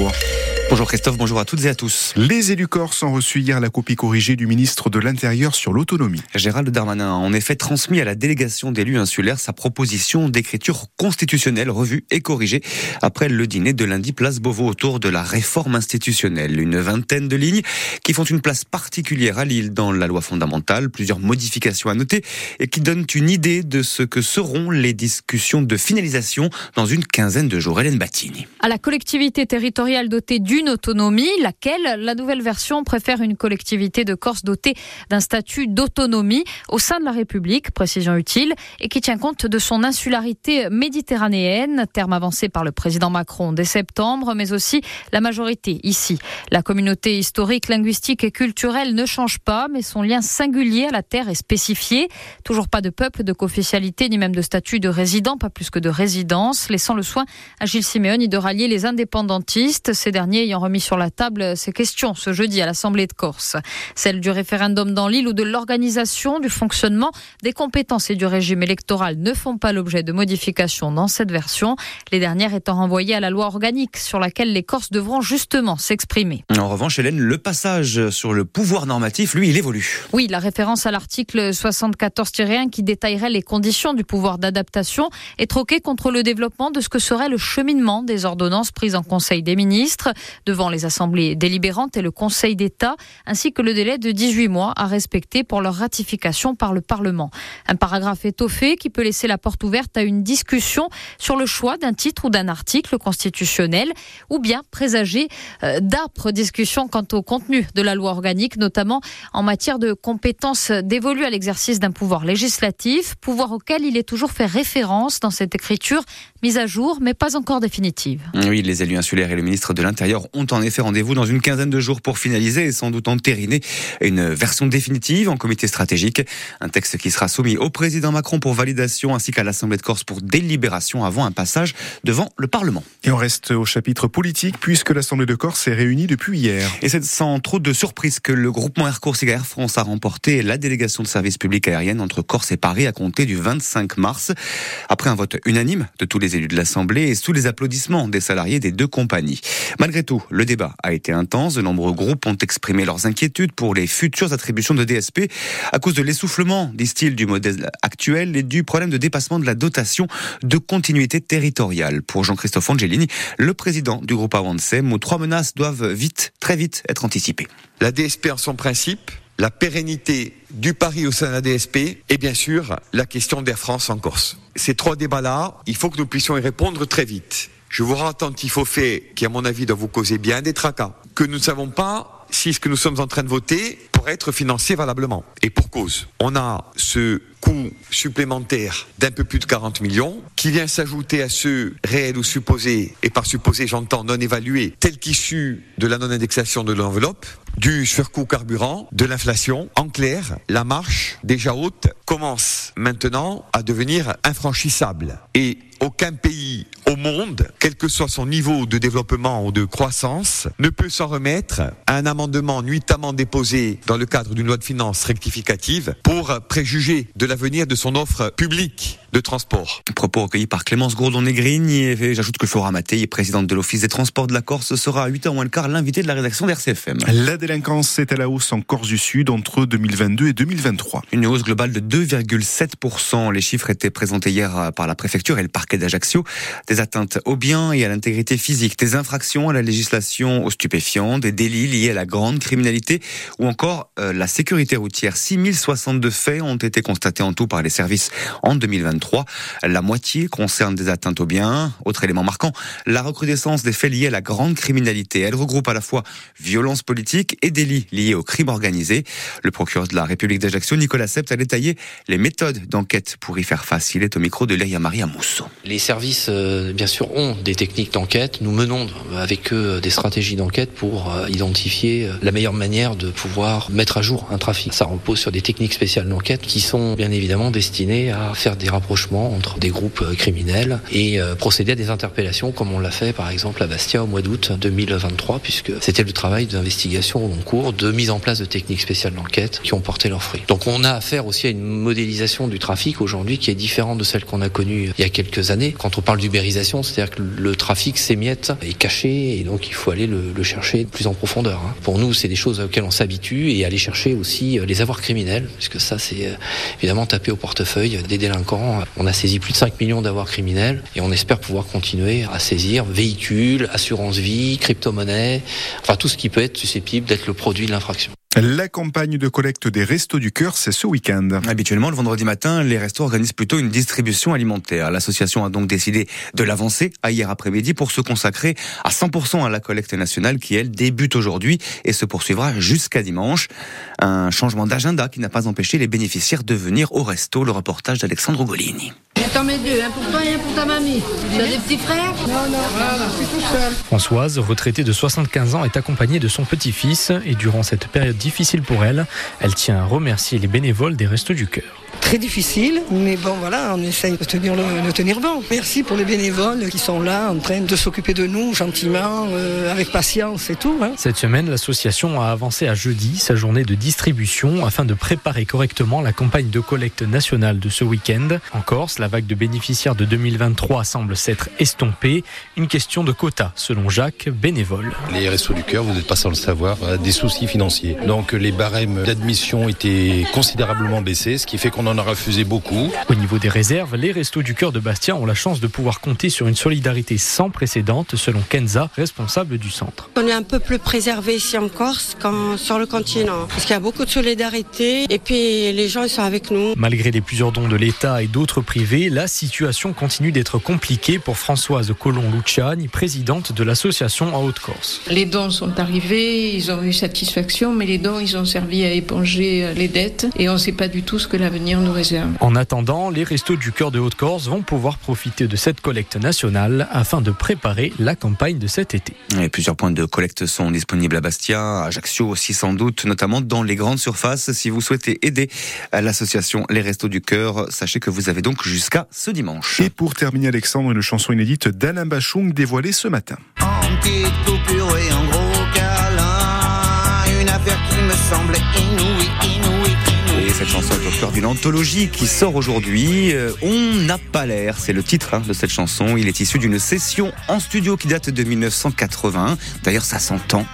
bonjour. Bonjour Christophe, bonjour à toutes et à tous. Les élus corses ont reçu hier la copie corrigée du ministre de l'Intérieur sur l'autonomie. Gérald Darmanin a en effet transmis à la délégation d'élus insulaires sa proposition d'écriture constitutionnelle revue et corrigée après le dîner de lundi place Beauvau autour de la réforme institutionnelle. Une vingtaine de lignes qui font une place particulière à Lille dans la loi fondamentale, plusieurs modifications à noter et qui donnent une idée de ce que seront les discussions de finalisation dans une quinzaine de jours. Hélène Battini. À la collectivité territoriale dotée d'une autonomie, laquelle? La nouvelle version préfère une collectivité de Corse dotée d'un statut d'autonomie au sein de la République, précision utile, et qui tient compte de son insularité méditerranéenne, terme avancé par le président Macron dès septembre, mais aussi la majorité ici. La communauté historique, linguistique et culturelle ne change pas, mais son lien singulier à la terre est spécifié. Toujours pas de peuple, de co-officialité, ni même de statut de résident, pas plus que de résidence, laissant le soin à Gilles Siméon de rallier les indépendantistes. Ces derniers ayant remis sur la table ces questions ce jeudi à l'Assemblée de Corse. Celle du référendum dans l'île ou de l'organisation, du fonctionnement, des compétences et du régime électoral ne font pas l'objet de modifications dans cette version, les dernières étant renvoyées à la loi organique sur laquelle les Corses devront justement s'exprimer. En revanche, Hélène, le passage sur le pouvoir normatif, lui, il évolue. Oui, la référence à l'article 74-1 qui détaillerait les conditions du pouvoir d'adaptation est troquée contre le développement de ce que serait le cheminement des ordonnances prises en Conseil des ministres devant les assemblées délibérantes et le Conseil d'État, ainsi que le délai de 18 mois à respecter pour leur ratification par le Parlement. Un paragraphe étoffé qui peut laisser la porte ouverte à une discussion sur le choix d'un titre ou d'un article constitutionnel, ou bien présager euh, d'âpres discussions quant au contenu de la loi organique, notamment en matière de compétences dévolues à l'exercice d'un pouvoir législatif, pouvoir auquel il est toujours fait référence dans cette écriture mise à jour, mais pas encore définitive. Oui, les élus insulaires et le ministre de l'Intérieur ont en effet rendez-vous dans une quinzaine de jours pour finaliser et sans doute entériner une version définitive en comité stratégique. Un texte qui sera soumis au président Macron pour validation ainsi qu'à l'Assemblée de Corse pour délibération avant un passage devant le Parlement. Et on reste au chapitre politique puisque l'Assemblée de Corse est réunie depuis hier. Et c'est sans trop de surprise que le groupement Air Corse et Air France a remporté la délégation de service public aérien entre Corse et Paris à compter du 25 mars. Après un vote unanime de tous les élus de l'Assemblée et sous les applaudissements des salariés des deux compagnies. Malgré tout, le débat a été intense. De nombreux groupes ont exprimé leurs inquiétudes pour les futures attributions de DSP à cause de l'essoufflement, disent-ils, du modèle actuel et du problème de dépassement de la dotation de continuité territoriale. Pour Jean-Christophe Angelini, le président du groupe Avancem, où trois menaces doivent vite, très vite être anticipées. La DSP en son principe, la pérennité du pari au sein de la DSP et bien sûr la question d'Air France en Corse. Ces trois débats-là, il faut que nous puissions y répondre très vite. Je vous rends attentif au fait qui, à mon avis, doit vous causer bien des tracas, que nous ne savons pas si ce que nous sommes en train de voter être financé valablement. Et pour cause, on a ce coût supplémentaire d'un peu plus de 40 millions qui vient s'ajouter à ceux réels ou supposés, et par supposés j'entends non évalués, tels qu'issus de la non-indexation de l'enveloppe, du surcoût carburant, de l'inflation. En clair, la marche déjà haute commence maintenant à devenir infranchissable. Et aucun pays au monde, quel que soit son niveau de développement ou de croissance, ne peut s'en remettre à un amendement nuitamment déposé dans le cadre d'une loi de finances rectificative pour préjuger de l'avenir de son offre publique de transport. Propos recueillis par Clémence Gourdon-Negrigne et j'ajoute que Flora Mattei, présidente de l'Office des transports de la Corse, sera à 8h moins le quart l'invité de la rédaction d'RCFM. La délinquance est à la hausse en Corse du Sud entre 2022 et 2023. Une hausse globale de 2,7%. Les chiffres étaient présentés hier par la préfecture et le parquet d'Ajaccio. Des atteintes aux biens et à l'intégrité physique, des infractions à la législation aux stupéfiants, des délits liés à la grande criminalité ou encore euh, la sécurité routière. 6062 faits ont été constatés en tout par les services en 2023. La moitié concerne des atteintes aux biens. Autre élément marquant, la recrudescence des faits liés à la grande criminalité. Elle regroupe à la fois violence politique et délits liés au crime organisé. Le procureur de la République d'Ajaccio, Nicolas Sept, a détaillé les méthodes d'enquête pour y faire face. Il est au micro de Léa Maria Mousso. Les services, euh, bien sûr, ont des techniques d'enquête. Nous menons avec eux des stratégies d'enquête pour euh, identifier la meilleure manière de pouvoir mettre à jour un trafic. Ça repose sur des techniques spéciales d'enquête qui sont bien évidemment destinées à faire des rapprochements entre des groupes euh, criminels et euh, procéder à des interpellations comme on l'a fait par exemple à Bastia au mois d'août 2023 puisque c'était le travail d'investigation long cours, de mise en place de techniques spéciales d'enquête qui ont porté leurs fruits. Donc on a affaire aussi à une modélisation du trafic aujourd'hui qui est différente de celle qu'on a connue il y a quelques années. Quand on parle d'ubérisation, c'est-à-dire que le trafic s'émiette, est caché et donc il faut aller le, le chercher plus en profondeur. Hein. Pour nous, c'est des choses auxquelles on s'habitue et aller chercher aussi euh, les avoirs criminels, puisque ça c'est euh, évidemment taper au portefeuille des délinquants. On a saisi plus de 5 millions d'avoirs criminels et on espère pouvoir continuer à saisir véhicules, assurance vie, crypto-monnaie, enfin tout ce qui peut être susceptible d'être le produit de l'infraction. La campagne de collecte des Restos du Cœur, c'est ce week-end. Habituellement, le vendredi matin, les restos organisent plutôt une distribution alimentaire. L'association a donc décidé de l'avancer à hier après-midi pour se consacrer à 100% à la collecte nationale qui, elle, débute aujourd'hui et se poursuivra jusqu'à dimanche. Un changement d'agenda qui n'a pas empêché les bénéficiaires de venir au resto. Le reportage d'Alexandre Golini. T'en mets deux, un pour toi et un pour ta mamie. Tu as des petits frères? Non, non, voilà, je suis tout seul. Françoise, retraitée de 75 ans, est accompagnée de son petit-fils. Et durant cette période difficile pour elle, elle tient à remercier les bénévoles des Restos du Cœur très difficile, mais bon voilà, on essaye de tenir, le, de tenir bon. Merci pour les bénévoles qui sont là en train de s'occuper de nous gentiment, euh, avec patience et tout. Hein. Cette semaine, l'association a avancé à jeudi sa journée de distribution afin de préparer correctement la campagne de collecte nationale de ce week-end. En Corse, la vague de bénéficiaires de 2023 semble s'être estompée. Une question de quota, selon Jacques, bénévole. Les Restos du Cœur, vous n'êtes pas sans le savoir, des soucis financiers. Donc les barèmes d'admission étaient considérablement baissés, ce qui fait qu'on en a refusé beaucoup. Au niveau des réserves, les Restos du Cœur de Bastia ont la chance de pouvoir compter sur une solidarité sans précédente, selon Kenza, responsable du centre. On est un peu plus préservé ici en Corse qu'en sur le continent, parce qu'il y a beaucoup de solidarité et puis les gens ils sont avec nous. Malgré les plusieurs dons de l'État et d'autres privés, la situation continue d'être compliquée pour Françoise Colomb-Luciani, présidente de l'association en Haute-Corse. Les dons sont arrivés, ils ont eu satisfaction, mais les dons ils ont servi à éponger les dettes et on ne sait pas du tout ce que l'avenir nous réserve. En attendant, les restos du cœur de Haute-Corse vont pouvoir profiter de cette collecte nationale afin de préparer la campagne de cet été. Et plusieurs points de collecte sont disponibles à Bastia, à Ajaccio aussi sans doute, notamment dans les grandes surfaces. Si vous souhaitez aider l'association Les Restos du Cœur, sachez que vous avez donc jusqu'à ce dimanche. Et pour terminer, Alexandre, une chanson inédite d'Alain Bachung dévoilée ce matin. En petite coupure et en gros câlin, une affaire qui me semblait inouïe, inouïe. Et cette chanson est au cœur d'une anthologie qui sort aujourd'hui. Euh, On n'a pas l'air, c'est le titre hein, de cette chanson. Il est issu d'une session en studio qui date de 1981. D'ailleurs, ça s'entend.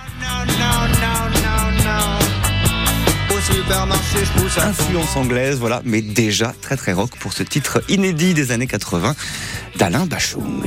Influence anglaise, voilà, mais déjà très très rock pour ce titre inédit des années 80 d'Alain Bachung.